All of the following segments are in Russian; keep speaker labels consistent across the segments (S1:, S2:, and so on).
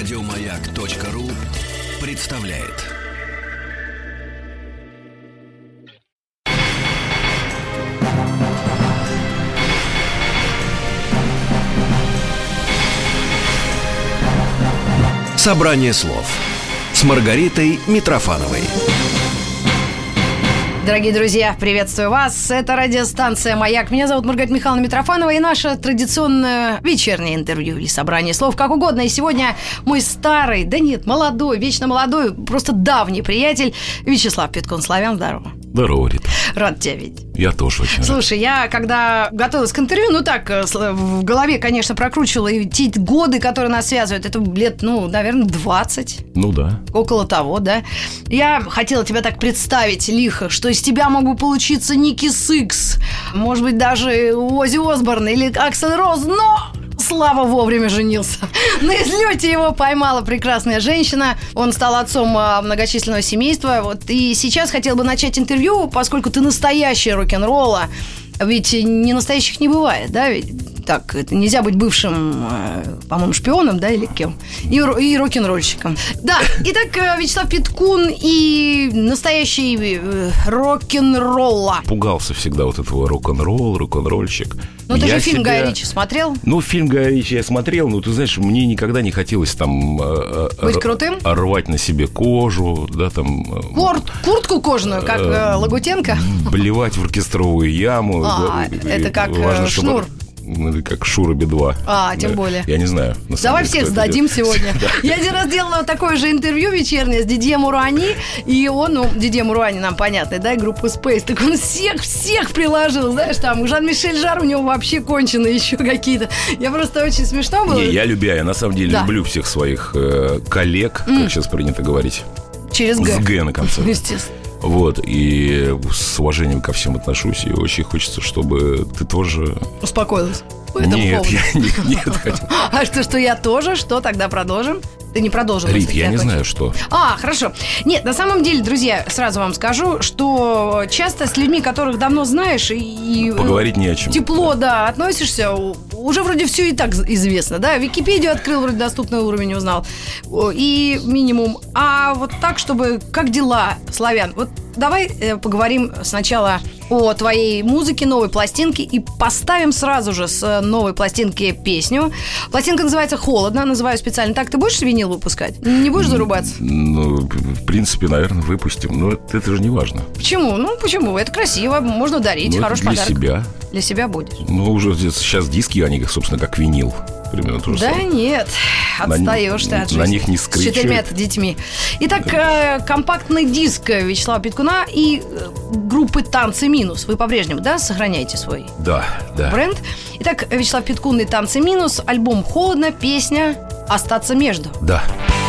S1: Радиомаяк.ру представляет. Собрание слов с Маргаритой Митрофановой.
S2: Дорогие друзья, приветствую вас. Это радиостанция «Маяк». Меня зовут Маргарита Михайловна Митрофанова и наше традиционное вечернее интервью или собрание слов, как угодно. И сегодня мой старый, да нет, молодой, вечно молодой, просто давний приятель Вячеслав Питкун. Славян, здорово.
S3: Здорово, Рита.
S2: Рад тебя видеть.
S3: Я тоже очень
S2: Слушай,
S3: рад.
S2: я когда готовилась к интервью, ну так, э, в голове, конечно, прокручивала и те годы, которые нас связывают. Это лет, ну, наверное, 20.
S3: Ну да.
S2: Около того, да. Я хотела тебя так представить лихо, что из тебя мог бы получиться Ники Сикс, может быть, даже Ози Осборн или Аксель Роз, но Слава вовремя женился. На излете его поймала прекрасная женщина. Он стал отцом а, многочисленного семейства. Вот. И сейчас хотел бы начать интервью, поскольку ты настоящий рок-н-ролла. Ведь не настоящих не бывает, да? Ведь так, это нельзя быть бывшим, э, по-моему, шпионом, да, или кем? И, и рок-н-ролльщиком. Да, итак, э, Вячеслав Питкун и настоящий э, рок-н-ролла.
S3: Пугался всегда вот этого рок-н-ролл, рок-н-ролльщик.
S2: Ну, ты
S3: Я
S2: же фильм
S3: себя-
S2: Гая Ричи смотрел?
S3: Ну, фильм Гая Ричи я смотрел, но ты знаешь, мне никогда не хотелось там...
S2: Быть крутым?
S3: Рвать на себе кожу, да, там...
S2: Курт, куртку кожаную, как Лагутенко?
S3: Блевать в оркестровую яму.
S2: А, это как,
S3: важно, чтобы-
S2: шнур.
S3: Ну, или как Шура Би-2.
S2: А, тем
S3: Да.
S2: более.
S3: Я не знаю.
S2: Давай
S3: деле,
S2: всех сдадим
S3: делает.
S2: сегодня. Я один раз делала такое же интервью вечернее с Дидье Мурани, и он, ну, Дидье Мурани нам понятно, да, и группу Space, так он всех-всех приложил, знаешь, там, Жан-Мишель Жар у него вообще конченые еще какие-то. Я просто очень смешно было.
S3: Не, я любя, я на самом деле
S2: Да.
S3: люблю всех своих э, коллег, как сейчас принято говорить,
S2: Через
S3: с
S2: Г.
S3: Г на конце.
S2: Естественно.
S3: Вот, и с уважением ко всем отношусь, и очень хочется, чтобы ты тоже...
S2: Успокоилась. По этому
S3: Нет,
S2: поводу.
S3: я не- нет, хотел-
S2: А что, что я тоже? Что тогда продолжим? Ты не продолжил.
S3: Рит, я не знаю, что.
S2: А, хорошо. Нет, на самом деле, друзья, сразу вам скажу, что часто с людьми, которых давно знаешь, и... э,
S3: Поговорить не о чем.
S2: Тепло, да, относишься, у- уже вроде все и так известно, да, Википедию открыл, вроде доступный уровень узнал, и минимум. А вот так, чтобы, как дела, славян, вот давай э, поговорим сначала о твоей музыке, новой пластинке, и поставим сразу же с э, новой пластинки песню. Пластинка называется «Холодно», называю специально так. Ты будешь винил выпускать? Не будешь зарубаться?
S3: Ну, в принципе, наверное, выпустим. Но это, это же не важно.
S2: Почему? Ну, почему? Это красиво, можно дарить,
S3: Ну,
S2: хороший
S3: для
S2: подарок.
S3: себя.
S2: Для себя будешь.
S3: Ну, уже сейчас диски, они, собственно, как винил. Примерно то же
S2: Да
S3: самое.
S2: нет,
S3: На
S2: отстаешь ты от
S3: на
S2: жизни.
S3: них не
S2: С
S3: скричать.
S2: четырьмя детьми. Итак, э, компактный диск Вячеслава Питкуна и э, группы «Танцы минус». Вы по-прежнему, да, сохраняете свой
S3: Да, да.
S2: бренд? Итак, Вячеслав Питкун и «Танцы минус», альбом «Холодно», песня «Остаться между».
S3: Да.
S4: Я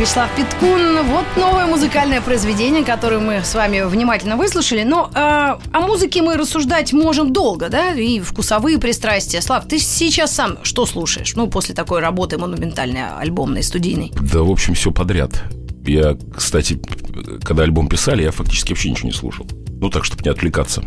S2: Вячеслав Питкун. Вот новое музыкальное произведение, которое мы с вами внимательно выслушали. Но э, о музыке мы рассуждать можем долго, да, и вкусовые пристрастия. Слав, ты сейчас сам что слушаешь? Ну, после такой работы монументальной, альбомной, студийной.
S3: Да, в общем, все подряд. Я, кстати, когда альбом писали, я фактически вообще ничего не слушал. Ну, так, чтобы не отвлекаться.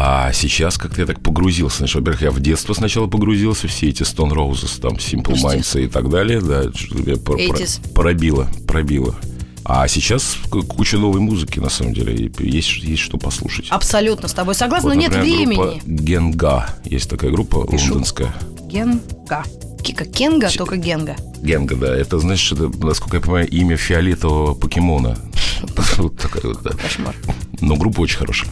S3: А сейчас как-то я так погрузился. Значит, во-первых, я в детство сначала погрузился, все эти Stone Roses, там, Simple Minds и так далее, да, меня пр- пр-
S2: 80s.
S3: пробило, пробило. А сейчас куча новой музыки, на самом деле, есть, есть что послушать.
S2: Абсолютно с тобой согласна,
S3: Вот,
S2: но нет
S3: например,
S2: времени.
S3: Генга. Есть такая группа
S2: Пишу.
S3: лондонская.
S2: Генга. Кика Кенга, только Генга.
S3: Генга, да. Это, значит, это, насколько я понимаю, имя фиолетового покемона. Вот такая вот, да.
S2: Кошмар.
S3: Но группа очень хорошая.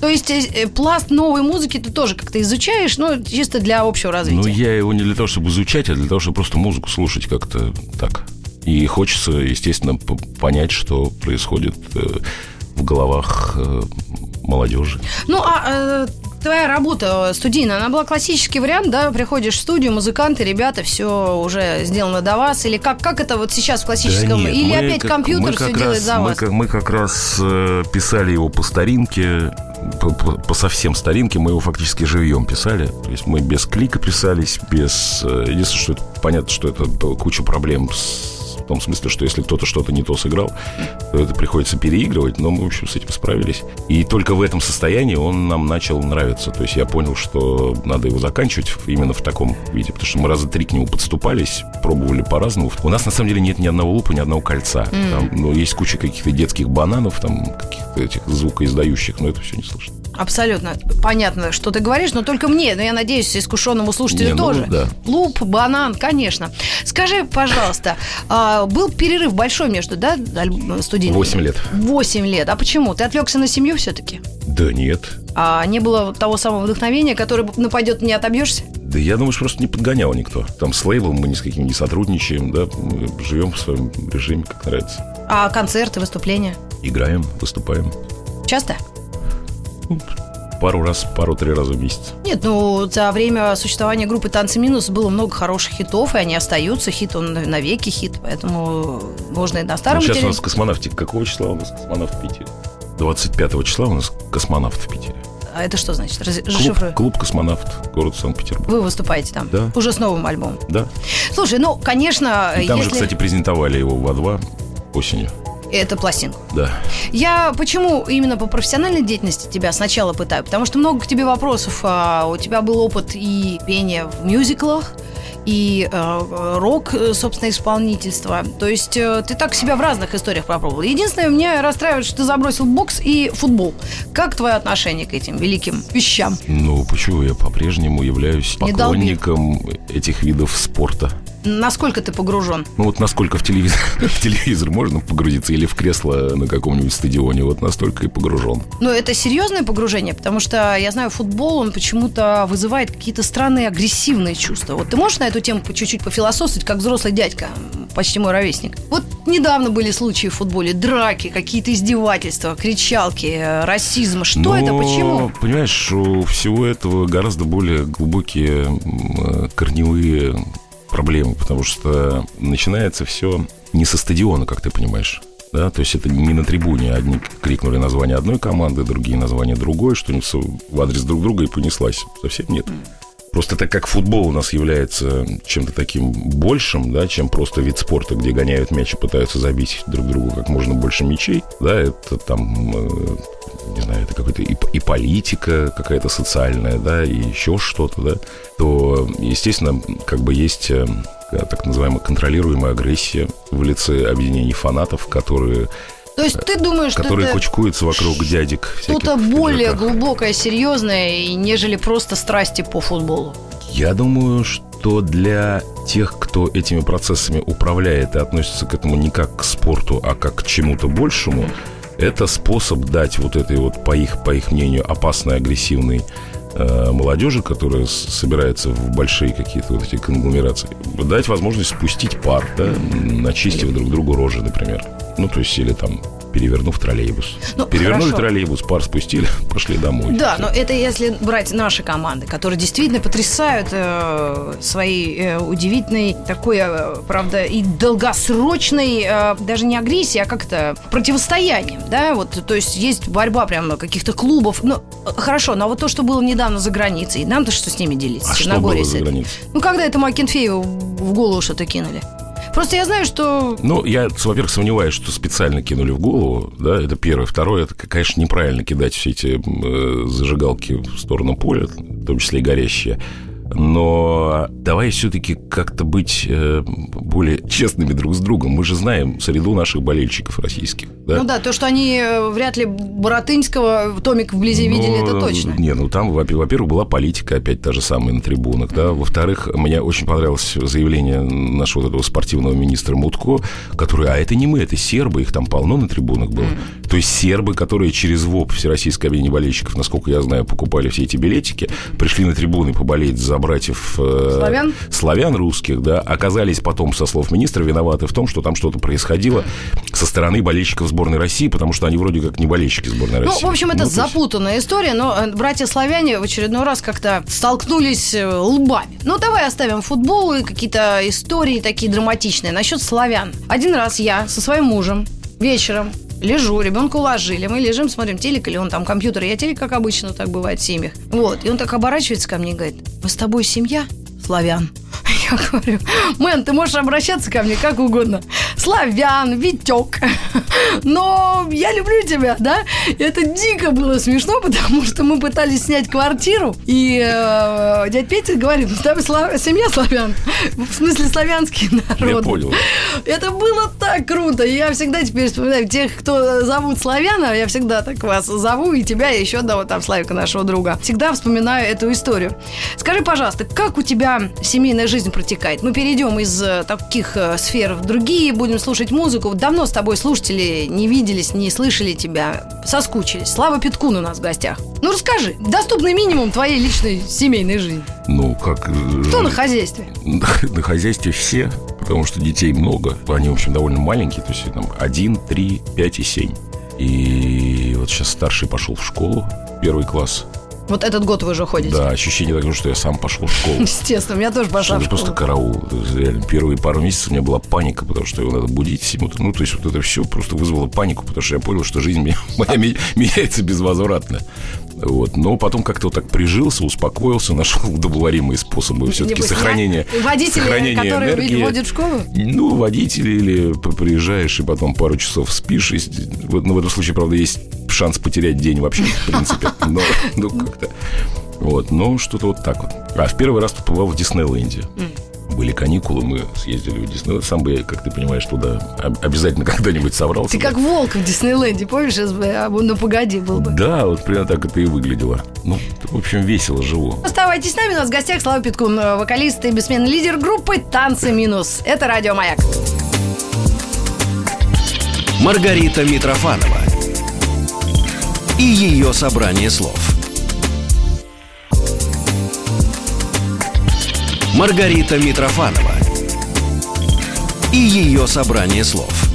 S2: То есть э, э, пласт новой музыки ты тоже как-то изучаешь, ну, чисто для общего развития.
S3: Ну, я его не для того, чтобы изучать, а для того, чтобы просто музыку слушать как-то так. И хочется, естественно, понять, что происходит э, в головах молодежи.
S2: Ну, а твоя работа студийная, она была классический вариант, да? Приходишь в студию, музыканты, ребята, все уже сделано до вас. Или как, как это вот сейчас в классическом?
S3: Да нет,
S2: Или
S3: мы
S2: опять
S3: как-
S2: компьютер
S3: мы
S2: все
S3: как
S2: делает
S3: раз-
S2: за
S3: мы
S2: вас?
S3: как- Мы как раз писали его по старинке, по, по- по совсем старинке, мы его фактически живьем писали. То есть мы без клика писались, без... э, Единственное, что это, понятно, что это куча проблем с- в том смысле, что если кто-то что-то не то сыграл, то это приходится переигрывать, но мы, в общем, с этим справились. И только в этом состоянии он нам начал нравиться. То есть я понял, что надо его заканчивать именно в таком виде, потому что мы раза три к нему подступались, пробовали по-разному. У нас, на самом деле, нет ни одного лупа, ни одного кольца. Там, ну, есть куча каких-то детских бананов, там, каких-то этих звукоиздающих, но это все не слышно.
S2: Абсолютно. Понятно, что ты говоришь, но только мне, но я надеюсь, искушенному слушателю
S3: Не, ну,
S2: тоже.
S3: да.
S2: Луп, банан, конечно. Скажи, пожалуйста, а, был перерыв большой между, да, студийными?
S3: Восемь лет.
S2: Восемь лет. А почему? Ты отвлекся на семью все-таки?
S3: Да нет.
S2: А не было того самого вдохновения, которое нападет, не отобьешься?
S3: Да я думаю, что просто не подгонял никто. Там с лейблом мы ни с каким не сотрудничаем, да, мы живем в своем режиме, как нравится.
S2: А концерты, выступления?
S3: Играем, выступаем.
S2: Часто?
S3: Пару раз, пару-три раза в месяц.
S2: Нет, ну, за время существования группы «Танцы минус» было много хороших хитов, и они остаются. Хит, он навеки хит, поэтому можно и на старом
S3: Ну, сейчас у
S2: материале.
S3: нас космонавтика. Какого числа у нас космонавт в Питере? 25 числа у нас космонавт в Питере.
S2: А это что значит? Раз-
S3: Клуб, клуб «Космонавт», город Санкт-Петербург.
S2: Вы выступаете там?
S3: Да.
S2: Уже с новым альбомом.
S3: Да.
S2: Слушай, ну, конечно,
S3: И там
S2: если...
S3: же, кстати, презентовали его в А2 осенью.
S2: Это пластинку.
S3: Да.
S2: Я почему именно по профессиональной деятельности тебя сначала пытаю? Потому что много к тебе вопросов. А, У тебя был опыт и пения в мюзиклах, и э, рок, э, собственно, исполнительство. То есть э, ты так себя в разных историях попробовал. Единственное, меня расстраивает, что ты забросил бокс и футбол. Как твое отношение к этим великим вещам?
S3: Ну, почему я по-прежнему являюсь поклонником этих видов спорта?
S2: Насколько ты погружен?
S3: Ну, вот насколько в телевизор, в телевизор можно погрузиться или в кресло на каком-нибудь стадионе, вот настолько и погружен.
S2: Но это серьезное погружение, потому что я знаю, футбол, он почему-то вызывает какие-то странные агрессивные чувства. Вот ты можешь на эту тему по чуть-чуть пофилософствовать, как взрослый дядька, почти мой ровесник? Вот недавно были случаи в футболе, драки, какие-то издевательства, кричалки, э, расизм. Что это,
S3: Но,
S2: почему?
S3: Понимаешь, у всего этого гораздо более глубокие э, корневые проблемы, потому что начинается все не со стадиона, как ты понимаешь. Да, то есть это не на трибуне. Одни крикнули название одной команды, другие название другой, что-нибудь в адрес друг друга и понеслась. Совсем нет. Просто так как футбол у нас является чем-то таким большим, да, чем просто вид спорта, где гоняют мяч и пытаются забить друг другу как можно больше мячей, да, это там, э, не знаю, это какая-то и, и политика какая-то социальная, да, и еще что-то, да, то, естественно, как бы есть э, так называемая контролируемая агрессия в лице объединений фанатов, которые,
S2: То есть ты думаешь, что
S3: которые
S2: это
S3: кучкуются вокруг дядек
S2: что-то более глубокое, серьезное, и нежели просто страсти по футболу?
S3: Я думаю, что для тех, кто этими процессами управляет и относится к этому не как к спорту, а как к чему-то большему, это способ дать вот этой вот, по их, по их мнению, опасной, агрессивной э, молодежи, которая собирается в большие какие-то вот эти конгломерации, дать возможность спустить пар, да, начистив друг другу рожи, например. Ну, то есть, или там перевернув троллейбус.
S2: Ну,
S3: Перевернули
S2: хорошо.
S3: троллейбус, пар спустили, пошли домой.
S2: Да, но это если брать наши команды, которые действительно потрясают э, своей э, удивительной такой, э, правда, и долгосрочной, э, даже не агрессией, а как-то противостоянием, да, вот, то есть есть борьба прямо каких-то клубов, ну, хорошо, но вот то, что было недавно за границей, нам-то что с ними делиться?
S3: А что было за границей?
S2: Ну, когда это Макинфееву в голову что-то кинули? Просто я знаю, что
S3: Ну, я, во-первых, сомневаюсь, что специально кинули в голову, да, это первое. Второе, это, конечно, неправильно кидать все эти э, зажигалки в сторону поля, в том числе и горящие. Но давай все-таки как-то быть э, более честными друг с другом. Мы же знаем среду наших болельщиков российских. Да?
S2: Ну да, то, что они э, вряд ли Боротынского томик вблизи видели, это
S3: Ну,
S2: точно.
S3: Не, ну там, во- во-первых, была политика опять та же самая на трибунах, да. Во-вторых, мне очень понравилось заявление нашего вот этого спортивного министра Мутко, который, а это не мы, это сербы, их там полно на трибунах было. То есть сербы, которые через ВОП, Всероссийское объединение болельщиков, насколько я знаю, покупали все эти билетики, пришли на трибуны поболеть за братьев э,
S2: Славян?
S3: славян русских, да, оказались потом, со слов министра, виноваты в том, что там что-то происходило со стороны болельщиков сборной России, потому что они вроде как не болельщики сборной
S2: Ну,
S3: России.
S2: в общем, это
S3: то есть-
S2: запутанная история, но э, братья-славяне в очередной раз как-то столкнулись э, лбами. Ну, давай оставим футбол и какие-то истории такие драматичные. Насчет славян. Один раз я со своим мужем вечером лежу, ребенка уложили, мы лежим, смотрим телек или он там компьютер, я телек, как обычно так бывает в семьях. Вот, и он так оборачивается ко мне и говорит, мы с тобой семья? Славян. Я говорю, мэн, ты можешь обращаться ко мне как угодно. Славян, Витек. Но я люблю тебя, да? Это дико было смешно, потому что мы пытались снять квартиру, и э, дядя Петя говорит, с тобой сла- семья славян. В смысле славянский народ.
S3: Я понял.
S2: Это было так круто. Я всегда теперь вспоминаю тех, кто зовут Славяна, я всегда так вас зову, и тебя, и еще одного там Славика, нашего друга. Всегда вспоминаю эту историю. Скажи, пожалуйста, как у тебя семейная жизнь протекает? Мы перейдем из э, таких э, сфер в другие, будем слушать музыку. Давно с тобой слушатели не виделись, не слышали тебя, соскучились. Слава Петкун у нас в гостях. Ну, расскажи, доступный минимум твоей личной семейной жизни.
S3: Ну, как... э,
S2: Кто на хозяйстве?
S3: На хозяйстве все, потому что детей много. Они, в общем, довольно маленькие, то есть там один, три, пять и семь. И вот сейчас старший пошел в школу, первый класс.
S2: Вот этот год вы уже ходите.
S3: Да, ощущение такое, что я сам пошел в школу.
S2: Естественно, у меня тоже пошла
S3: Это просто караул. Реально, первые пару месяцев у меня была паника, потому что его надо будить в 7 утра. Ну, то есть вот это все просто вызвало панику, потому что я понял, что жизнь меня- моя меняется безвозвратно. Вот. Но потом как-то вот так прижился, успокоился, нашел удобоваримые способы все-таки сохранения,
S2: Водители,
S3: сохранения
S2: которые
S3: энергии.
S2: водят в школу?
S3: Ну, водители или приезжаешь и потом пару часов спишь. и ну, в этом случае, правда, есть шанс потерять день вообще, в принципе. Но, ну, как-то. Вот, ну, что-то вот так вот. А в первый раз побывал в Диснейленде. Были каникулы, мы съездили в Диснейленд. Сам бы, как ты понимаешь, туда об- обязательно когда-нибудь собрался.
S2: Ты
S3: бы.
S2: как волк в Диснейленде, помнишь? Сейчас бы, а, ну погоди, был бы.
S3: Да, вот примерно так это и выглядело. Ну, в общем, весело живу.
S2: Оставайтесь с нами, у нас в гостях Слава Петкун, э, вокалист и бессменный лидер группы «Танцы минус». Это «Радио Маяк».
S1: Маргарита Митрофанова и ее собрание слов. Маргарита Митрофанова и ее собрание слов.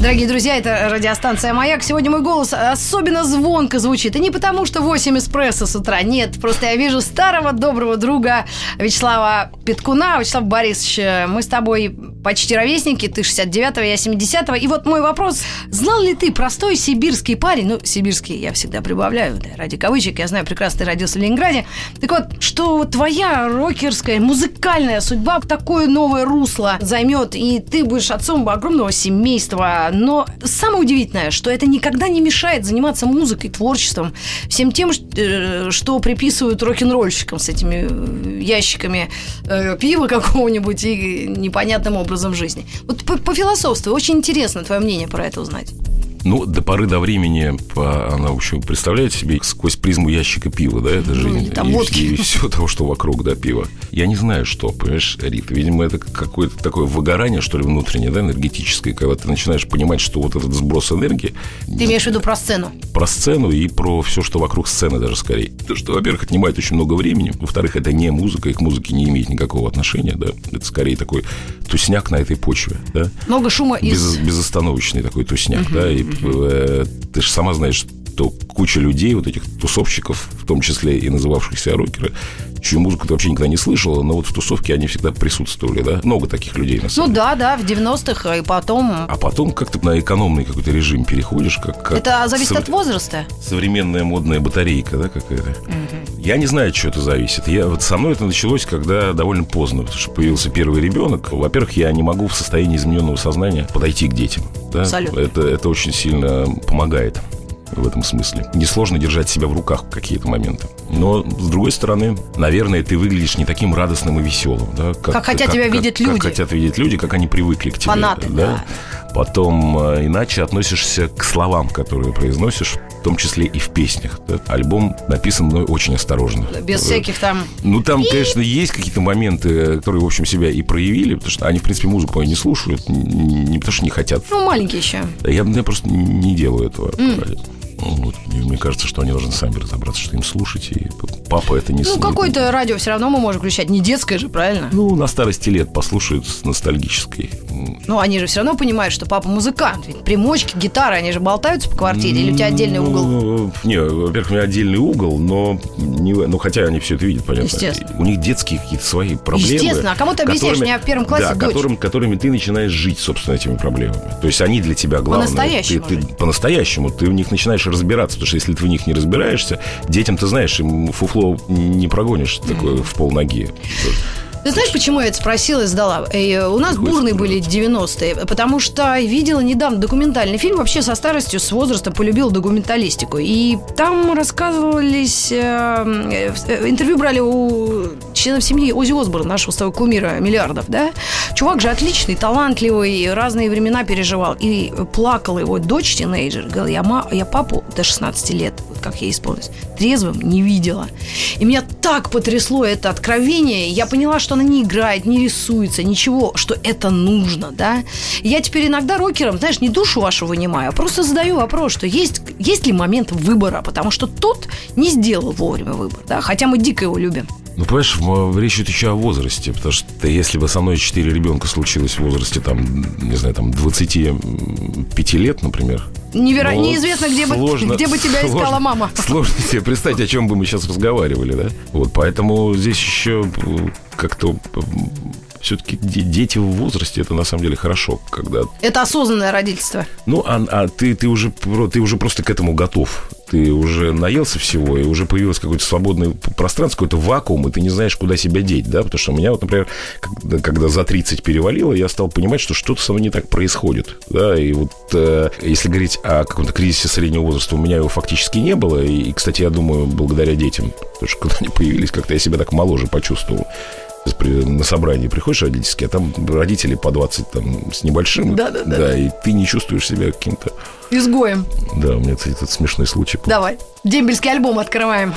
S2: Дорогие друзья, это радиостанция «Маяк». Сегодня мой голос особенно звонко звучит. И не потому, что 8 эспрессо с утра. Нет, просто я вижу старого доброго друга Вячеслава Петкуна. Вячеслав Борисович, мы с тобой почти ровесники. Ты 69-го, я 70-го. И вот мой вопрос. Знал ли ты простой сибирский парень? Ну, сибирский я всегда прибавляю, да, ради кавычек. Я знаю, прекрасно ты родился в Ленинграде. Так вот, что твоя рокерская, музыкальная судьба такое новое русло займет, и ты будешь отцом огромного семейства. Но самое удивительное, что это никогда не мешает заниматься музыкой, творчеством, всем тем, э, что приписывают рок-н-ролльщикам с этими э, ящиками э, пива какого-нибудь и непонятным образом жизни. Вот по философству очень интересно твое мнение про это узнать.
S3: Ну, до поры до времени по- она, в общем, представляет себе сквозь призму ящика пива, да, это жизнь.
S2: или там
S3: и,
S2: водки.
S3: и все того, что вокруг, да, пива. Я не знаю, что, понимаешь, Рита. Видимо, это какое-то такое выгорание, что ли, внутреннее, да, энергетическое, когда ты начинаешь понимать, что вот этот сброс энергии
S2: Ты имеешь в виду про сцену?
S3: про сцену и про все, что вокруг сцены даже скорее. То, что, во-первых, отнимает очень много времени, во-вторых, это не музыка, и к музыке не имеет никакого отношения, да. Это скорее такой тусняк на этой почве, да.
S2: Много шума из...
S3: Без, безостановочный такой тусняк, да, и ты же сама знаешь, что куча людей, вот этих тусовщиков, в том числе и называвшихся рокеры, чью музыку ты вообще никогда не слышала, но вот в тусовке они всегда присутствовали, да, много таких людей на
S2: Ну
S3: самом деле.
S2: да, да, в 90-х, и потом...
S3: А потом как ты на экономный какой-то режим переходишь, как, как
S2: Это зависит
S3: сов-
S2: от возраста.
S3: современная модная батарейка, да, какая-то. Я не знаю, от чего это зависит. Я, вот со мной это началось, когда довольно поздно, потому что появился первый ребенок. Во-первых, я не могу в состоянии измененного сознания подойти к детям. Да?
S2: Абсолютно.
S3: Это, это очень сильно помогает в этом смысле. Несложно держать себя в руках в какие-то моменты. Но, с другой стороны, наверное, ты выглядишь не таким радостным и веселым. Да?
S2: Как хотят тебя видеть люди.
S3: Как хотят видеть люди, как они привыкли к тебе.
S2: Фанаты, да.
S3: Потом э, иначе относишься к словам, которые произносишь, в том числе и в песнях. да. Альбом написан мной очень осторожно.
S2: Без
S3: Э,
S2: всяких там...
S3: Ну, там, конечно, есть какие-то моменты, которые, в общем, себя и проявили, потому что они, в принципе, музыку не слушают, не потому что не хотят.
S2: Ну, маленькие еще.
S3: Я, я просто не делаю этого. Вот. Мне, кажется, что они должны сами разобраться, что им слушать, и папа это не
S2: Ну, какое-то радио все равно мы можем включать. Не детское же, правильно?
S3: Ну, на старости лет послушают с ностальгической.
S2: Ну, они же все равно понимают, что папа музыкант. Ведь примочки, гитары, они же болтаются по квартире. Или у тебя отдельный угол?
S3: Ну, Не, во-первых, у меня отдельный угол, но не, ну хотя они все это видят, понятно.
S2: Естественно.
S3: У них детские какие-то свои проблемы.
S2: Естественно. А кому ты объясняешь?
S3: которыми-
S2: У меня в первом классе
S3: да,
S2: дочь.
S3: которым, которыми ты начинаешь жить, собственно, этими проблемами. То есть они для тебя главное.
S2: По-настоящему
S3: Ты, ты- по-настоящему. Ты в них начинаешь разбираться, потому что если ты в них не разбираешься, детям, ты знаешь, им фуфло не прогонишь такое в полноги.
S2: Ты знаешь, почему я это спросила и задала? Э, у нас
S3: Какой
S2: бурные были 90-е, потому что видела недавно документальный фильм, вообще со старостью, с возраста полюбил документалистику. И там рассказывались, э, э, интервью брали у членов семьи Ози Осборна, нашего с тобой кумира миллиардов, да? Чувак же отличный, талантливый, разные времена переживал. И плакала его дочь, тинейджер, говорила, я, ма- я папу до 16 лет, как ей исполнилось, трезвым не видела. И меня так потрясло это откровение, я поняла, что она не играет, не рисуется, ничего, что это нужно, да. Я теперь иногда рокерам, знаешь, не душу вашу вынимаю, а просто задаю вопрос, что есть, есть ли момент выбора, потому что тот не сделал вовремя выбор, да, хотя мы дико его любим.
S3: Ну, понимаешь, речь идет еще о возрасте, потому что если бы со мной четыре ребенка случилось в возрасте, там, не знаю, там, 25 лет, например,
S2: Неверо...
S3: Ну,
S2: Неизвестно, где бы,
S3: сложно-
S2: где бы тебя искала
S3: сложно-
S2: мама.
S3: Сложно себе представить, о чем бы мы сейчас разговаривали, да? Вот, поэтому здесь еще э, как-то все-таки дети в возрасте это на самом деле хорошо, когда
S2: Это осознанное родительство.
S3: ну, а, а ты, ты, уже, ты уже просто к этому готов. Ты уже наелся всего, и уже появилось какое-то свободное пространство, какой-то вакуум, и ты не знаешь, куда себя деть, да? Потому что у меня, вот, например, когда, когда за 30 перевалило, я стал понимать, что что-то со мной не так происходит, да? И вот э, если говорить о каком-то кризисе среднего возраста, у меня его фактически не было, и, кстати, я думаю, благодаря детям, потому что когда они появились, как-то я себя так моложе почувствовал. На собрании приходишь родительские, а там родители по 20 там, с небольшим.
S2: Да-да-да.
S3: Да, и ты не чувствуешь себя каким-то...
S2: Изгоем.
S3: Да, у меня, кстати, тут смешной случай. был.
S2: Давай. Дембельский альбом открываем.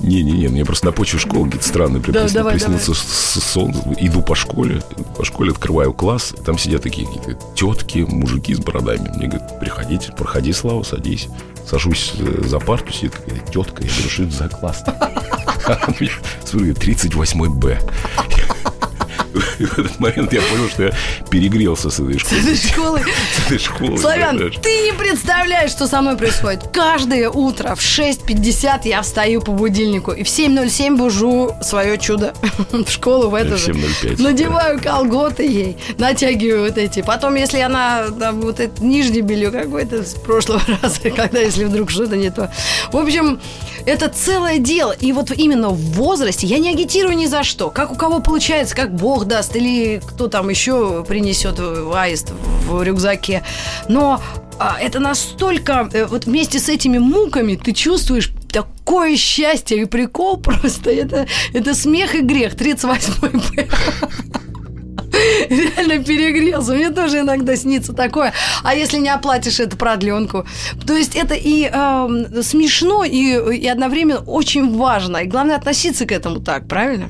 S3: Не-не-не, мне просто на почве школы странные приснился,
S2: давай,
S3: приснился сон. Иду по школе, по школе открываю класс, там сидят такие какие-то тетки, мужики с бородами. Мне говорят, приходите, проходи, Слава, садись. Сажусь э, за парту, сидит какая-то тетка. Я говорю, что это за класс? Смотрю, 38 Б. И в этот момент я понял, что я перегрелся с этой школы.
S2: Этой школы.
S3: С этой школы.
S2: Славян,
S3: знаешь.
S2: ты не представляешь, что со мной происходит. Каждое утро в 6.50 я встаю по будильнику и в 7.07 бужу свое чудо в школу в эту же.
S3: 7:05,
S2: Надеваю колготы ей, натягиваю вот эти. Потом, если она там, вот это нижнее белье какое-то с прошлого раза, когда если вдруг что-то не то. В общем, это целое дело. И вот именно в возрасте я не агитирую ни за что. Как у кого получается, как Бог даст, или кто там еще принесет аист в рюкзаке. Но а, это настолько... э, Вот вместе с этими муками ты чувствуешь такое счастье и прикол просто. Это, это смех и грех. 38-й Б. реально перегрелся. Мне тоже иногда снится такое. А если не оплатишь эту продленку? То есть это и э, смешно, и, и одновременно очень важно. И главное относиться к этому так, правильно?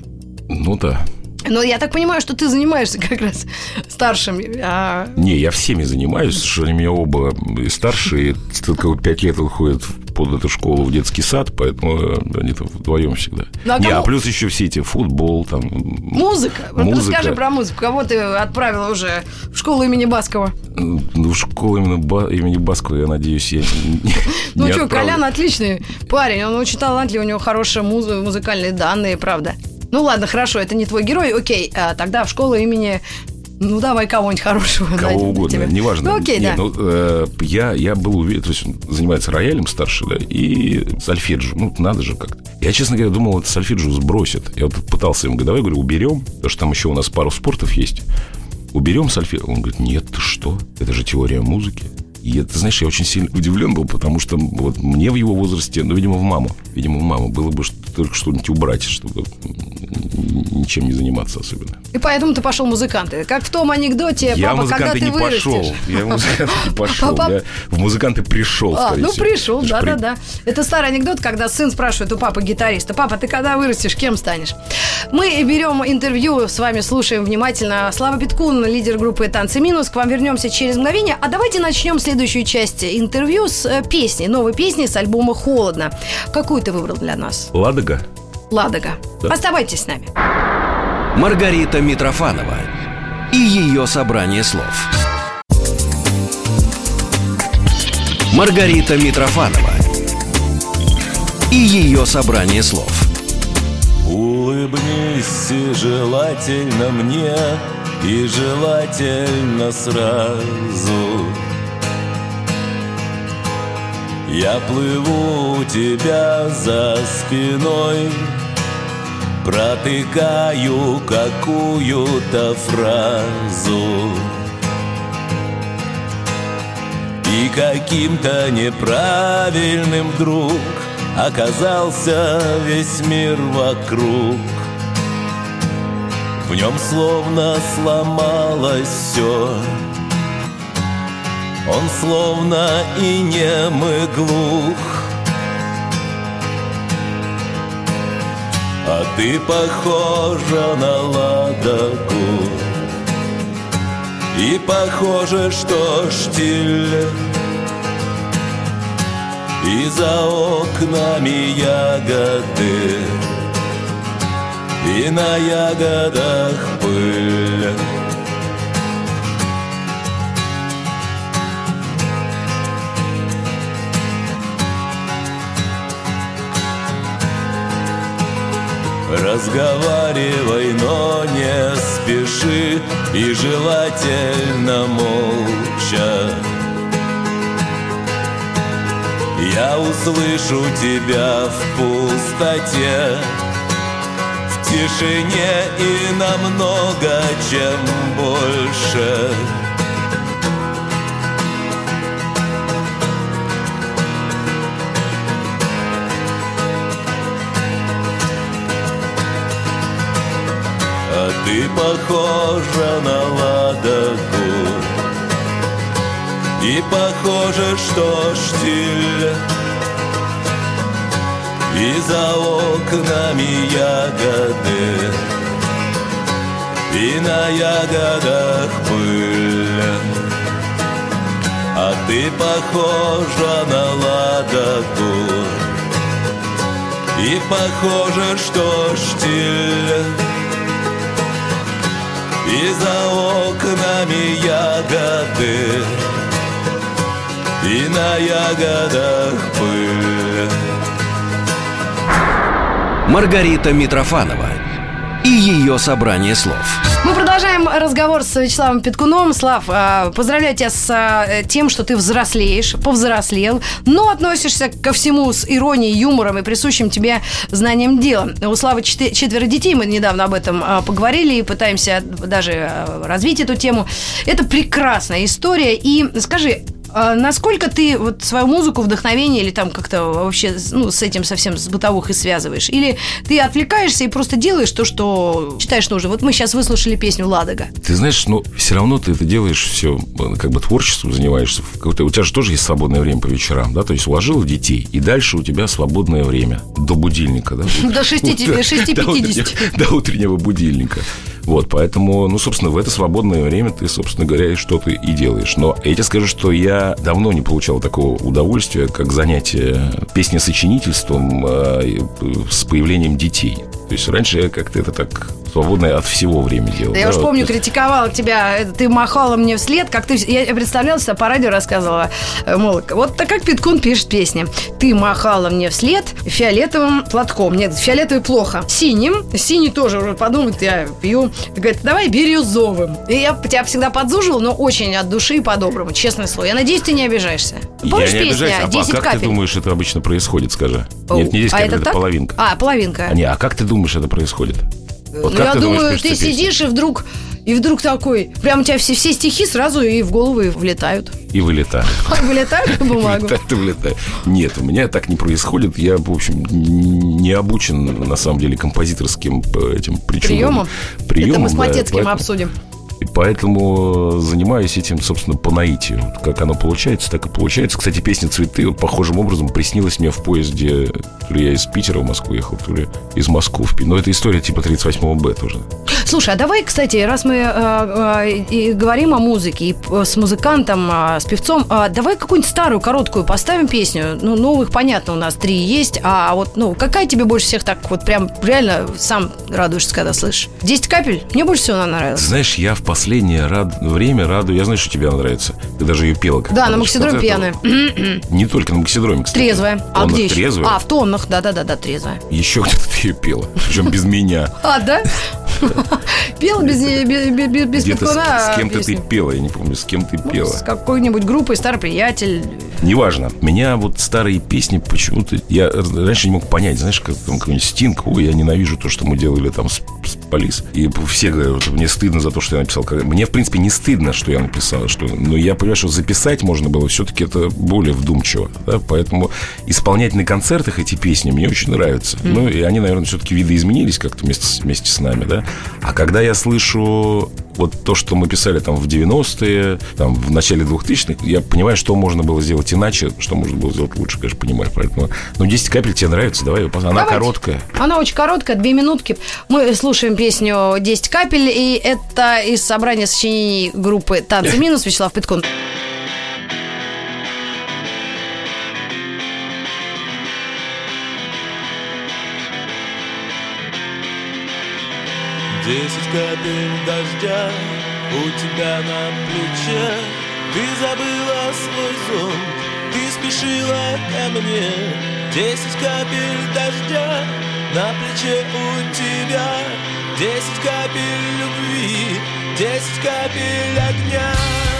S3: Ну да.
S2: Но я так понимаю, что ты занимаешься как раз старшим. А...
S3: Не, я всеми занимаюсь, что у меня оба и старшие, только пять лет уходят под эту школу в детский сад, поэтому они там вдвоем всегда. Ну, а Не, кому... а плюс еще все эти футбол, там...
S2: Музыка. Музыка. расскажи про музыку. Кого ты отправил уже в школу имени Баскова?
S3: Ну, в школу именно ба... имени Баскова, я надеюсь, я не
S2: Ну что, Колян отличный парень, он очень талантливый, у него хорошие муз... музыкальные данные, правда. Ну ладно, хорошо, это не твой герой, окей, а, тогда в школу имени ну, давай кого-нибудь хорошего.
S3: Кого угодно, тебя. неважно. Ну, окей, Нет, да. Ну, э, я, я был уверен, то есть он занимается роялем старший, да, и сольфеджио. Ну, надо же как-то. Я, честно говоря, думал, это сольфеджио сбросит. Я вот пытался ему говорить, давай, говорю, уберем, потому что там еще у нас пару спортов есть. Уберем сольфеджио. Он говорит, нет, ты что? Это же теория музыки. И это, знаешь, я очень сильно удивлен был, потому что вот мне в его возрасте, ну, видимо, в маму, видимо, в маму было бы только что-нибудь убрать, чтобы ничем не заниматься особенно.
S2: И поэтому ты пошел музыканты. Как в том анекдоте,
S3: я
S2: папа,
S3: когда ты
S2: не
S3: вырастешь... пошел. Я в музыканты не пошел. Я в музыканты пришел,
S2: а, Ну, пришел, да-да-да. Это старый анекдот, когда сын спрашивает у папы гитариста, папа, ты когда вырастешь, кем станешь? Мы берем интервью, с вами слушаем внимательно. Слава Питкун, лидер группы «Танцы минус». К вам вернемся через мгновение. А давайте начнем следующую часть интервью с э, песни, новой песни с альбома «Холодно». Какую ты выбрал для нас?
S3: «Ладога».
S2: «Ладога». Да. Оставайтесь с нами.
S1: Маргарита Митрофанова и ее собрание слов. Маргарита Митрофанова и ее собрание слов.
S4: Улыбнись желательно мне и желательно сразу. Я плыву у тебя за спиной, Протыкаю какую-то фразу. И каким-то неправильным вдруг Оказался весь мир вокруг. В нем словно сломалось все Он словно и нем и глух. А ты похожа на ладоку И похоже, что штиль. И за окнами ягоды. И на ягодах пыль Разговаривай, но не спеши И желательно молча. Я услышу тебя в пустоте В тишине и намного, чем больше Ты похожа на ладогу. И похоже, что штиль. И за окнами ягоды. И на ягодах пыль. А ты похожа на ладогу. И похоже, что штиль и за окнами ягоды И на ягодах пыль
S1: Маргарита Митрофанова и ее собрание слов.
S2: Мы продолжаем разговор с Вячеславом Петкуном. Слав, а, поздравляю тебя с а, тем, что ты взрослеешь, повзрослел, но относишься ко всему с иронией, юмором и присущим тебе знанием дела. У Славы четверо детей, мы недавно об этом а, поговорили и пытаемся даже развить эту тему. Это прекрасная история. И скажи, А насколько ты вот свою музыку, вдохновение или там как-то вообще ну, с этим совсем с бытовых и связываешь? Или ты отвлекаешься и просто делаешь то, что считаешь нужным? Вот мы сейчас выслушали песню «Ладога».
S3: Ты знаешь, ну, все равно ты это делаешь все, как бы творчеством занимаешься. У тебя же тоже есть свободное время по вечерам, да? То есть уложил детей, и дальше у тебя свободное время до будильника, да?
S2: До 6.50.
S3: До утреннего будильника. Вот, поэтому, ну, собственно, в это свободное время ты, собственно говоря, и что-то и делаешь. Но я тебе скажу, что я давно не получал такого удовольствия, как занятие песнесочинительством э, с появлением детей. То есть раньше я как-то это так свободное от всего время делал.
S2: Да, я уж помню, критиковала тебя, ты махала мне вслед, как ты... Я представляла себя по радио рассказывала, э, мол, вот так как Питкун пишет песни. Ты махала мне вслед фиолетовым платком. Нет, фиолетовый плохо. Синим. Синий тоже уже подумает, я пью. Говорит, давай бирюзовым. И я тебя всегда подзуживала, но очень от души и по-доброму, честное слово. Я надеюсь, ты не обижаешься.
S3: Помнишь я не песня обижаюсь. А, 10 а как
S2: капель?
S3: ты думаешь, это обычно происходит, скажи? Нет, не 10
S2: а
S3: капель,
S2: это,
S3: это половинка.
S2: А, половинка.
S3: А, не, а как ты думаешь, это происходит? Вот
S2: ну, я
S3: ты
S2: думаю,
S3: думаешь,
S2: ты
S3: песня?
S2: сидишь и вдруг и вдруг такой, прям у тебя все, все стихи сразу и в голову и влетают.
S3: И вылетают.
S2: Вылетают на бумагу?
S3: Вылетают и вылетают. Нет, у меня так не происходит. Я, в общем, не обучен, на самом деле, композиторским э, этим причудам.
S2: Приемом?
S3: Приемом,
S2: Это мы с
S3: да,
S2: Матецким
S3: поэтому-
S2: обсудим.
S3: Поэтому занимаюсь этим, собственно, по наитию. Как оно получается, так и получается. Кстати, песня «Цветы» вот похожим образом приснилась мне в поезде. То ли я из Питера в Москву ехал, то ли из Москвы. в Пи- Но это история типа 38-го Б тоже.
S2: Слушай, а давай, кстати, раз мы э, э, и говорим о музыке, и п- с музыкантом, а, с певцом, а, давай какую-нибудь старую, короткую поставим песню. Ну, новых, понятно, у нас три есть, а вот, ну, какая тебе больше всех так вот прям реально сам радуешься, когда слышишь? «Десять капель»? Мне больше всего она нравилась.
S3: знаешь, я в последнее рад... время радую. Я знаю, что тебе она нравится. Ты даже ее пела.
S2: Да, на Максидроме пьяная.
S3: Не только на Максидроме, кстати.
S2: Трезвая. А где еще?
S3: трезвая.
S2: А, в тоннах, да-да-да, трезвая.
S3: Еще где-то ты ее пела. Причем без меня.
S2: А, да? Пела без, без,
S3: Где-то с, кем-то ты пела. Я не помню, с кем ты пела.
S2: С какой-нибудь группой «Старый приятель».
S3: Неважно. Меня вот старые песни почему-то... Я раньше не мог понять, знаешь, как там какой-нибудь Стинг, ой, я ненавижу то, что мы делали там с Полис. И все говорят, мне стыдно за то, что я написал. Мне, в принципе, не стыдно, что я написал. Что... Но я понимаю, что записать можно было все-таки это более вдумчиво. Да? Поэтому исполнять на концертах эти песни мне очень нравятся. Ну, и они, наверное, все-таки видоизменились как-то вместе, с- вместе с нами, да. А когда я слышу вот то, что мы писали там в 90-е, там в начале 2000-х, я понимаю, что можно было сделать иначе, что можно было сделать лучше, конечно, понимаю. Поэтому, ну, 10 капель тебе нравится, давай ее Она
S2: Давайте.
S3: короткая.
S2: Она очень короткая, две минутки. Мы слушаем песню «10 капель», и это из собрания сочинений группы «Танцы минус» Вячеслав Питкун.
S4: Десять капель дождя у тебя на плече. Ты забыла свой зонт, ты спешила ко мне. Десять капель дождя на плече у тебя. Десять капель любви, десять капель огня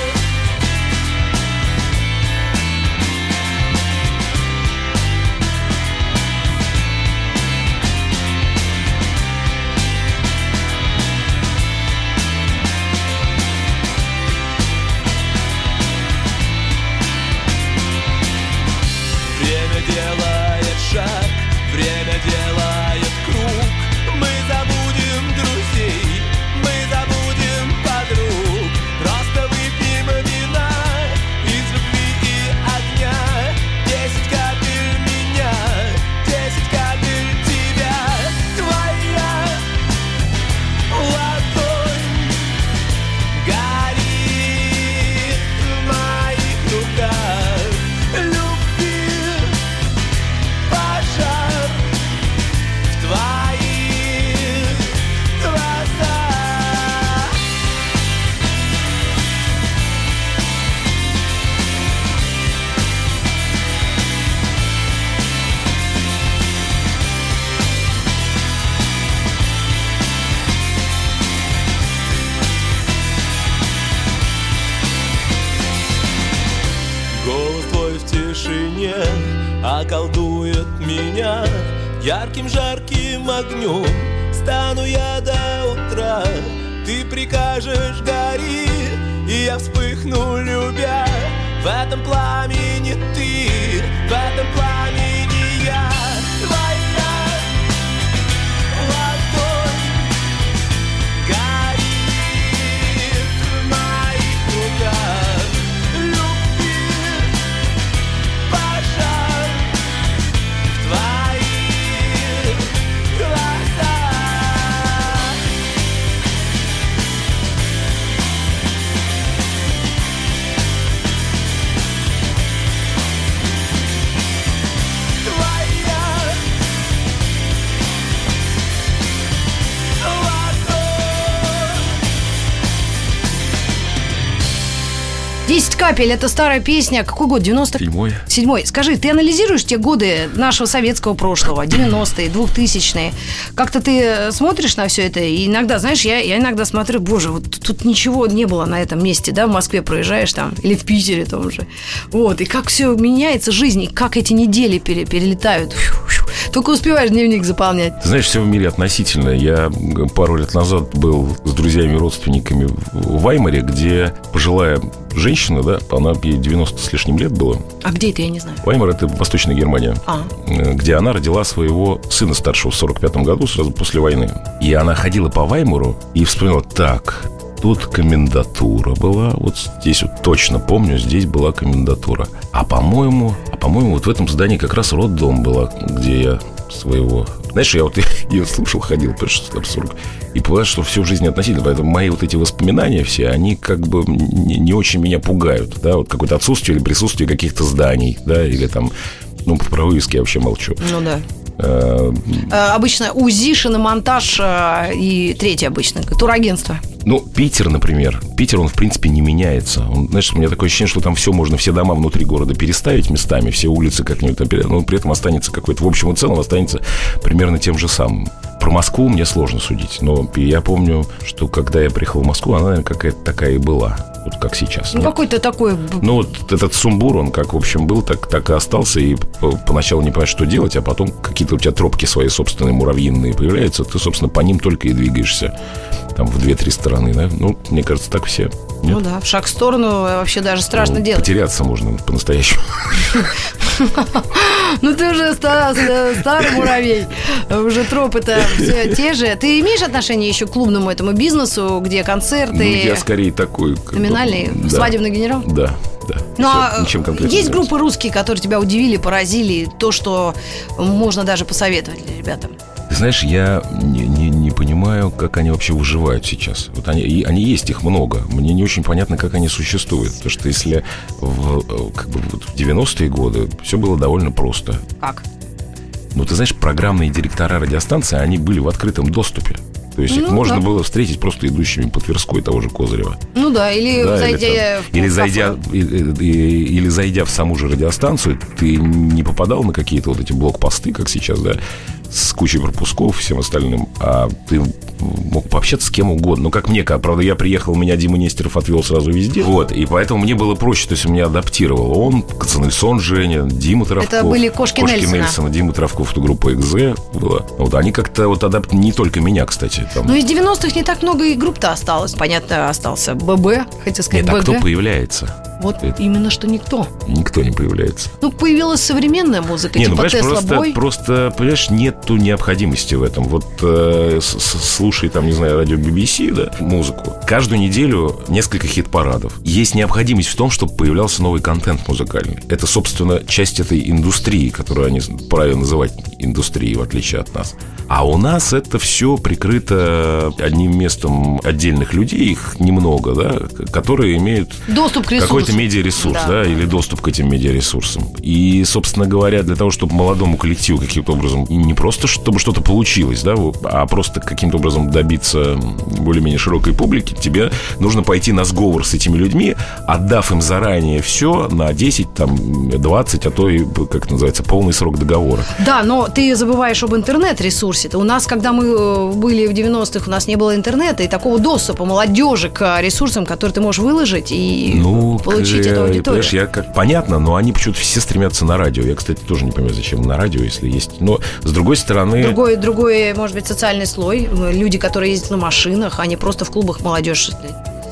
S4: капель
S2: это старая песня. Какой год? 90
S3: Седьмой.
S2: Седьмой. Скажи, ты анализируешь те годы нашего советского прошлого, 90-е, 2000-е? Как-то ты э, смотришь на все это? И иногда, знаешь, я, я иногда смотрю, боже, вот тут ничего не было на этом месте, да, в Москве проезжаешь там, или в Питере том же. Вот, и как все меняется жизнь, и как эти недели пере- перелетают. Фью-фью. Только успеваешь дневник заполнять.
S3: Ты знаешь, все в мире относительно. Я пару лет назад был с друзьями родственниками в Ваймаре, где пожилая женщина, да, она ей 90 с лишним лет было.
S2: А где это, я не знаю.
S3: Ваймар – это Восточная Германия.
S2: А.
S3: э, где она родила своего сына старшего в 45 году, сразу после войны. И она ходила по Ваймару и вспоминала, так, тут комендатура была, вот здесь вот точно помню, здесь была комендатура. А по-моему, а по-моему, вот в этом здании как раз роддом была, где я своего... Знаешь, я вот ее слушал, ходил, там 40, и понял, что все в жизни относительно. Поэтому мои вот эти воспоминания все, они как бы не, не очень меня пугают. Да, вот какое-то отсутствие или присутствие каких-то зданий, да, или там ну, про вывески я вообще молчу.
S2: Ну да.
S3: Э,
S2: Обычно УЗИ, шиномонтаж э, и третье обычно, турагентство.
S3: Ну, Питер, например. Питер, он, в принципе, не меняется. Он, знаешь, у меня такое ощущение, что там все можно, все дома внутри города переставить местами, все улицы как-нибудь там пере- но при этом останется какой-то, в общем и целом, останется примерно тем же самым. Про Москву мне сложно судить, но я помню, что когда я приехал в Москву, она, наверное, какая-то такая и была, вот как сейчас.
S2: Ну,
S3: Нет?
S2: какой-то такой...
S3: Ну, вот этот сумбур, он как, в общем, был, так, так и остался. И по- поначалу не понимаешь, что делать, а потом какие-то у тебя тропки свои собственные муравьиные появляются. Ты, собственно, по ним только и двигаешься. Там в две-три стороны, да? Ну, мне кажется, так все.
S2: Ну да, в шаг в сторону э, вообще даже страшно
S3: Ну,
S2: делать.
S3: Потеряться можно по-настоящему.
S2: Ну ты уже ста- старый муравей. Уже тропы-то все те же. Ты имеешь отношение еще к клубному этому бизнесу, где
S3: Ну,
S2: концерты,
S3: я скорее такой...
S2: номинальный,
S3: да.
S2: свадебный генерал?
S3: Да, да.
S2: Ну, а
S3: ничем конкретным
S2: есть группы русские, которые тебя удивили, поразили, то, что можно даже посоветовать ребятам?
S3: Ты знаешь, я не, не понимаю, как они вообще выживают сейчас. Вот они, и они есть, их много. Мне не очень понятно, как они существуют. Потому что если в, э, как бы вот в 90-е годы все было довольно просто.
S2: Как?
S3: Ну, ты знаешь, программные директора радиостанции, они были в открытом доступе. То есть их
S2: Ну,
S3: можно
S2: да.
S3: было встретить просто идущими по Тверской того же Козырева.
S2: Ну да, или
S3: Да,
S2: зайдя
S3: или,
S2: в
S3: там- или
S2: кафе.
S3: зайдя, и- и- или зайдя в саму же радиостанцию, ты не попадал на какие-то вот эти блокпосты, как сейчас, да, с кучей пропусков и всем остальным, а ты мог пообщаться с кем угодно. Ну, как мне, правда, я приехал, меня Дима Нестеров отвел сразу везде. Вот, и поэтому мне было проще, то есть меня адаптировал. Он, Кацанельсон Женя, Дима Травков.
S2: были кошки Нельсона.
S3: Нельсона, Дима Травков, это группа «Экзе» была. Вот, они как-то вот адапт... Не только меня, кстати. Там.
S2: Ну, из 90-х не так много и групп-то осталось. Понятно, остался ББ, хотел сказать,
S3: Нет, а
S2: БГ.
S3: кто появляется?
S2: Вот
S3: Это-
S2: именно что никто.
S3: Никто не появляется.
S2: Ну, появилась современная музыка,
S3: Не, ну,
S2: типа
S3: понимаешь,
S2: Тесла
S3: просто,
S2: Бой.
S3: просто, понимаешь, нету необходимости в этом. Вот э, слушай, там, не знаю, радио BBC, да, музыку. Каждую неделю несколько хит-парадов. Есть необходимость в том, чтобы появлялся новый контент музыкальный. Это, собственно, часть этой индустрии, которую они правильно называть индустрией, в отличие от нас. А у нас это все прикрыто одним местом отдельных людей, их немного, да, которые имеют
S2: Доступ к ресурсу.
S3: Какой-то медиаресурс,
S2: Да.
S3: да. или доступ к этим медиаресурсам. И, собственно говоря, для того, чтобы молодому коллективу каким-то образом, не просто чтобы что-то получилось, да, а просто каким-то образом добиться более-менее широкой публики, тебе нужно пойти на сговор с этими людьми, отдав им заранее все на 10, там, 20, а то и, как это называется, полный срок договора.
S2: Да, но ты забываешь об интернет-ресурсе. У нас, когда мы э, были в 90-х, у нас не было интернета и такого доступа молодежи к ресурсам, которые ты можешь выложить и
S3: Ну,
S2: получить эту аудиторию.
S3: Понимаешь, я как понятно, но они почему-то все стремятся на радио. Я, кстати, тоже не понимаю, зачем на радио, если есть. Но с другой стороны.
S2: Другой, другой, может быть, социальный слой. Люди, которые ездят на машинах, они просто в клубах молодежь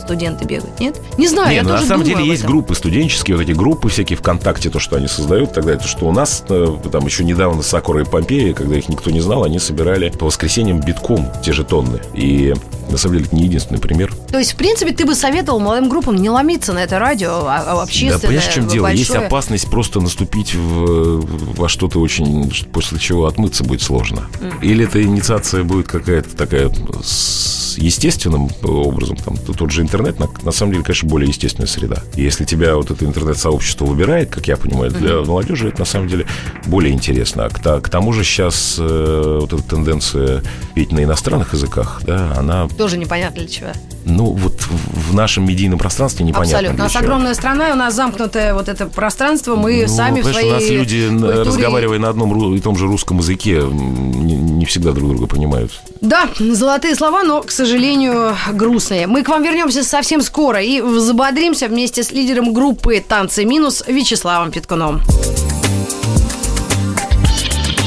S2: студенты бегают, нет? Не знаю,
S3: Не,
S2: я
S3: ну, на
S2: тоже
S3: самом
S2: думаю
S3: деле есть группы студенческие, вот эти группы всякие ВКонтакте, то, что они создают, тогда это что у нас, э, там еще недавно Сакура и Помпеи, когда их никто не знал, они собирали по воскресеньям битком те же тонны. И на самом деле это не единственный пример.
S2: То есть, в принципе, ты бы советовал молодым группам не ломиться на это радио, а, а
S3: Да,
S2: общественное,
S3: понимаешь, в чем дело? Есть
S2: большое.
S3: опасность просто наступить в- во что-то очень, после чего отмыться будет сложно. Или эта инициация будет какая-то такая с естественным образом, там, тот же интернет, на, на самом деле, конечно, более естественная среда. И если тебя вот это интернет-сообщество выбирает, как я понимаю, для молодежи это на самом деле более интересно. А к, к тому же сейчас э, вот эта тенденция петь на иностранных языках, да, она,
S2: Тоже непонятно для чего.
S3: ну, вот в нашем медийном пространстве непонятно
S2: Абсолютно. У
S3: для
S2: нас
S3: чего.
S2: огромная страна, и у нас замкнутое вот это пространство. Мы
S3: Ну,
S2: сами в своей
S3: у нас люди, н-
S2: культуре-
S3: разговаривая на одном и том же русском языке, не, не всегда друг друга понимают.
S2: Да, золотые слова, но, к сожалению, грустные. Мы к вам вернемся совсем скоро и взбодримся вместе с лидером группы «Танцы минус» Вячеславом Петкуном.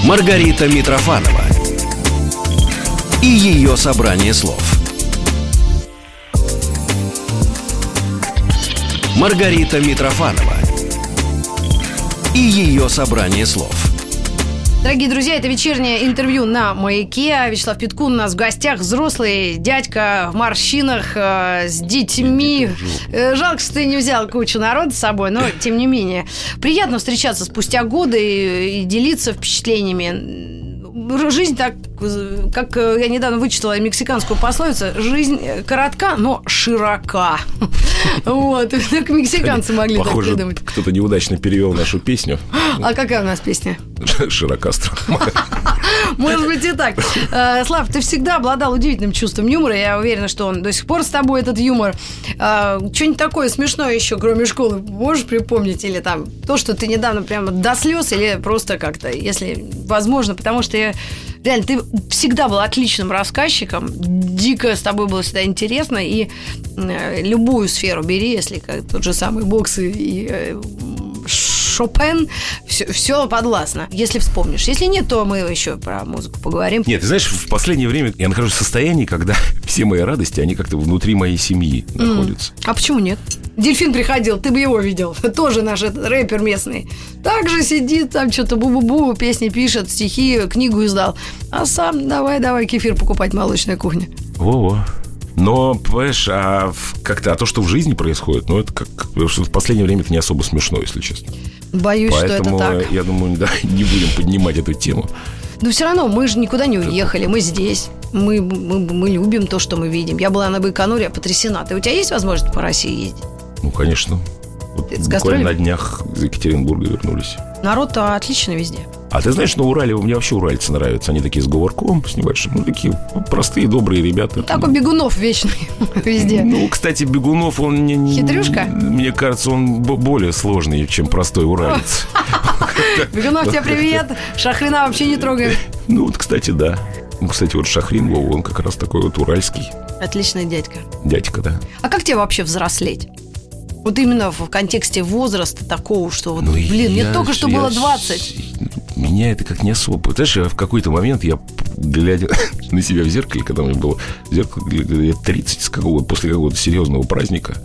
S1: Маргарита Митрофанова и ее собрание слов. Маргарита Митрофанова и ее собрание слов.
S2: Дорогие друзья, это вечернее интервью на «Маяке». Вячеслав Петкун у нас в гостях. Взрослый дядька в морщинах э, с детьми. Э, жалко, что ты не взял кучу народа с собой, но тем не менее. Приятно встречаться спустя годы и, и делиться впечатлениями. Жизнь так, как э, я недавно вычитала мексиканскую пословицу, жизнь э, коротка, но широка. Вот, только мексиканцы могли так придумать.
S3: кто-то неудачно перевел нашу песню.
S2: А какая у нас песня?
S3: Широка страна.
S2: Может быть и так. Э, Слав, ты всегда обладал удивительным чувством юмора. Я уверена, что он до сих пор с тобой, этот юмор. Э, Что-нибудь такое смешное еще, кроме школы, можешь припомнить? Или там то, что ты недавно прямо до слез, или просто как-то, если возможно, потому что я Реально, ты всегда был отличным рассказчиком, дико с тобой было всегда интересно, и э, любую сферу бери, если как тот же самый бокс и, и, Шопен, все, все подвластно, если вспомнишь. Если нет, то мы еще про музыку поговорим.
S3: Нет, ты знаешь, в последнее время я нахожусь в состоянии, когда все мои радости, они как-то внутри моей семьи находятся.
S2: А почему нет? Дельфин приходил, ты бы его видел. Тоже наш этот рэпер местный. Также сидит, там что-то бу-бу-бу, песни пишет, стихи, книгу издал. А сам давай-давай кефир покупать молочная кухня.
S3: Во-во. Но, понимаешь, а как-то а то, что в жизни происходит, ну, это как... потому что в последнее время это не особо смешно, если честно.
S2: Боюсь,
S3: Поэтому,
S2: что это так.
S3: я думаю, да, не будем поднимать эту тему.
S2: Но все равно мы же никуда не уехали, мы здесь. Мы, мы, мы любим то, что мы видим. Я была на Байконуре, я потрясена. Ты, у тебя есть возможность по России ездить?
S3: Ну, конечно. Вот буквально на днях из Екатеринбурга вернулись.
S2: Народ-то отлично везде.
S3: А ты знаешь, на Урале мне вообще уральцы нравятся. Они такие с говорком, с небольшим. Ну, такие простые, добрые ребята.
S2: Такой бегунов вечный везде.
S3: Ну, кстати, Бегунов, он не...
S2: Хитрюшка?
S3: Мне кажется, он более сложный, чем простой уралец.
S2: Бегунов, тебе привет. Шахрина вообще не трогаем.
S3: Ну, вот, кстати, да. Ну, кстати, вот Шахрин Вова, он как раз такой вот уральский
S2: Отличный дядька.
S3: дядька, да.
S2: А как тебе вообще взрослеть? Вот именно в контексте возраста такого, что вот,
S3: Ну,
S2: блин, мне
S3: я-
S2: только что
S3: я
S2: было
S3: с-
S2: 20.
S3: Меня это как не особо. Знаешь, я в какой-то момент я, глядя на себя в зеркале, когда мне было в зеркало лет 30, с какого, после какого-то серьезного праздника,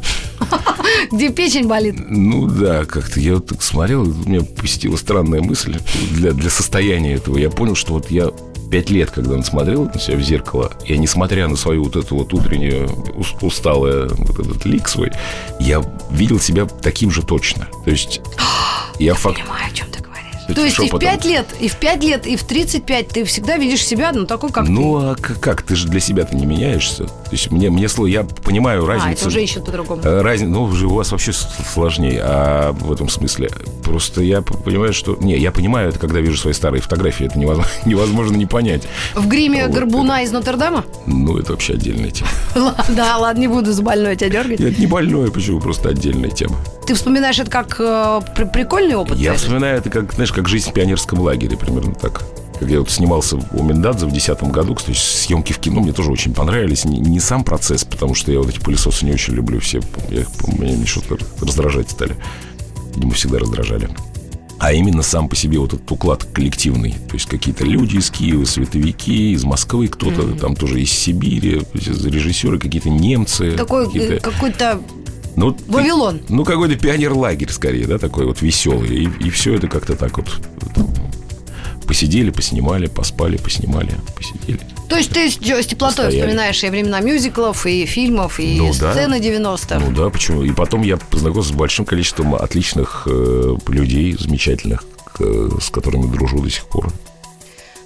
S2: Где печень болит.
S3: ну да, как-то я вот так смотрел, у меня посетила странная мысль для, для состояния этого. Я понял, что вот я пять лет, когда он смотрел на себя в зеркало, я, несмотря на свою вот эту вот утреннюю ус- усталое вот этот лик свой, я видел себя таким же точно. То есть я факт...
S2: Понимаю, о чем ты.
S3: Это
S2: То есть и в
S3: шепотом.
S2: 5 лет, и в 5 лет, и в 35 ты всегда видишь себя, ну, такой, как
S3: Ну, а к- как? Ты же для себя-то не меняешься. То есть мне, мне сло- я понимаю
S2: ты. А,
S3: разницу.
S2: это уже ищут по-другому.
S3: Разница, ну, у вас вообще сложнее, а в этом смысле. Просто я понимаю, что... Не, я понимаю это, когда вижу свои старые фотографии, это невозможно, невозможно не понять.
S2: В гриме
S3: вот
S2: горбуна из Нотр-Дама?
S3: Ну, это вообще отдельная тема.
S2: Да, ладно, не буду за больное тебя дергать.
S3: Нет, не больное, почему, просто отдельная тема.
S2: Ты вспоминаешь это как э, при- прикольный опыт?
S3: Я вспоминаю это как, знаешь, как жизнь в пионерском лагере, примерно так. Как я вот снимался у Миндадзе в 2010 году, кстати, съемки в кино мне тоже очень понравились. Не, не сам процесс, потому что я вот эти пылесосы не очень люблю все. Я меня они что-то раздражать стали. Видимо, всегда раздражали. а именно сам по себе вот этот уклад коллективный. То есть какие-то люди из Киева, световики, из Москвы, кто-то там тоже из Сибири, режиссеры, какие-то немцы.
S2: Такой
S3: какие-то-
S2: э, какой-то
S3: ну,
S2: Вавилон.
S3: Ну, какой-то пионер-лагерь, скорее, да, такой вот веселый. И, все это как-то так вот там, посидели, поснимали, поспали, поснимали, посидели.
S2: То есть ты с, теплотой
S3: Постояли.
S2: вспоминаешь и времена мюзиклов, и фильмов, и
S3: Ну да.
S2: сцены 90-х.
S3: Ну да, почему? И потом я познакомился с большим количеством отличных э, людей, замечательных, к- с которыми дружу до сих пор.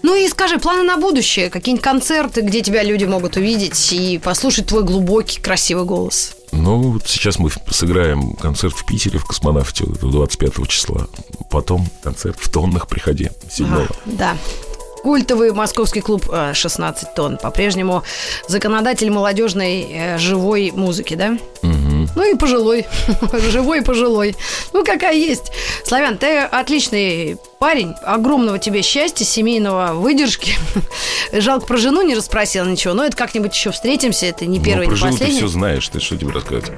S2: Ну и скажи, планы на будущее, какие-нибудь концерты, где тебя люди могут увидеть и послушать твой глубокий, красивый голос.
S3: Ну, вот сейчас мы сыграем концерт в Питере в космонавте это 25 числа. Потом концерт в тоннах приходи 7
S2: Ага, да. Культовый московский клуб э, 16 тонн. По-прежнему законодатель молодежной э, живой музыки, да? Ну и пожилой. живой и пожилой. Ну, какая есть. Славян, ты отличный парень. Огромного тебе счастья, семейного выдержки. Жалко, про жену не расспросила ничего. Но это как-нибудь еще встретимся. Это не первый,
S3: ну, про
S2: не
S3: жену ты все знаешь, ты что тебе рассказать?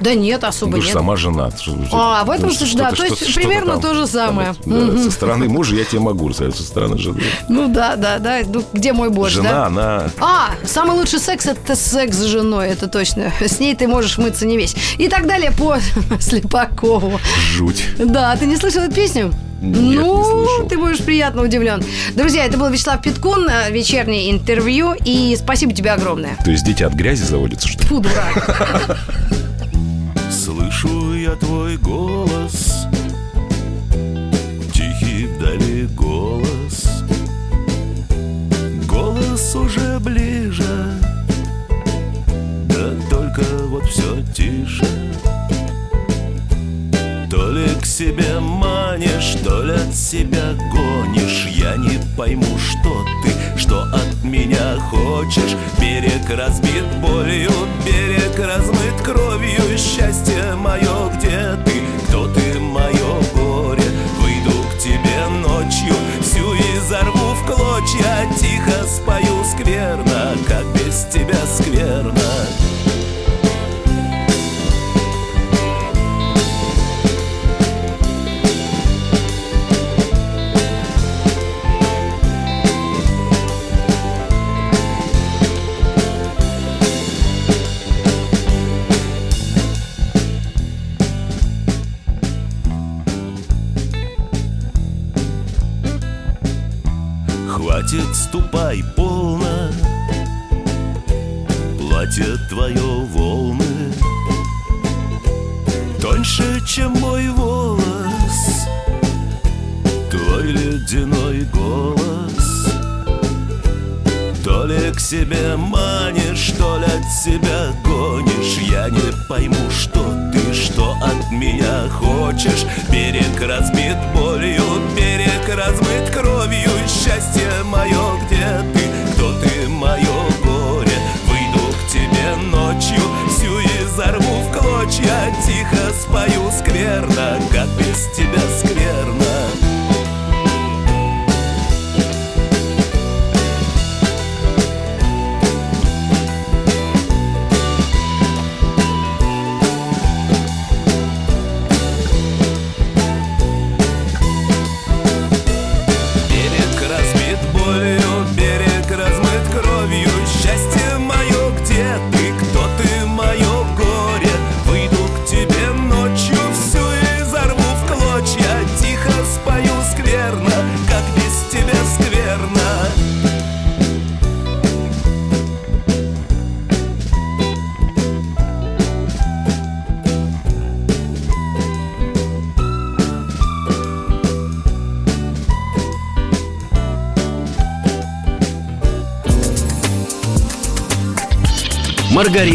S2: Да нет, особо
S3: Ну, ты же
S2: нет.
S3: сама жена. Же-
S2: А, в этом случае, да, то есть примерно то же самое.
S3: Со стороны мужа я тебе могу со стороны жены.
S2: Ну да, да, да. Ну, где мой борщ,
S3: Жена,
S2: да?
S3: она...
S2: А, самый лучший секс это секс с женой, это точно. С ней ты можешь мыться не весь. И так далее по Слепакову.
S3: Жуть.
S2: Да, ты не слышал эту песню?
S3: Нет, не
S2: ну, ты будешь приятно удивлен. Друзья, это был Вячеслав Питкун, э, вечернее интервью. И спасибо тебе огромное.
S3: То есть дети от грязи заводятся, что ли?
S2: Фу, дурак.
S4: Слышу я твой голос. Тихий вдали голос. Голос уже ближе. Да только вот все тише себе манишь, то ли от себя гонишь. Я не пойму, что ты, что от меня хочешь. Берег разбит болью, берег размыт кровью. Счастье мое, где ты, кто ты, мое горе? Выйду к тебе ночью, всю изорву в клочья. Тихо спою скверно, как без тебя скверно Хватит, ступай полно Платье твое волны. Тоньше, чем мой волос Твой ледяной голос. То ли к себе манишь, то ли от себя гонишь. Я не пойму, что ты, что от меня хочешь. Берег разбит болью, берег размыт кровью Счастье мое, где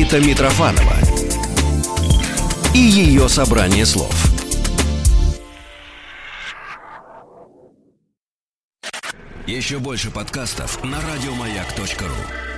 S1: Маргарита Митрофанова и ее собрание слов. Еще больше подкастов на радиомаяк.ру.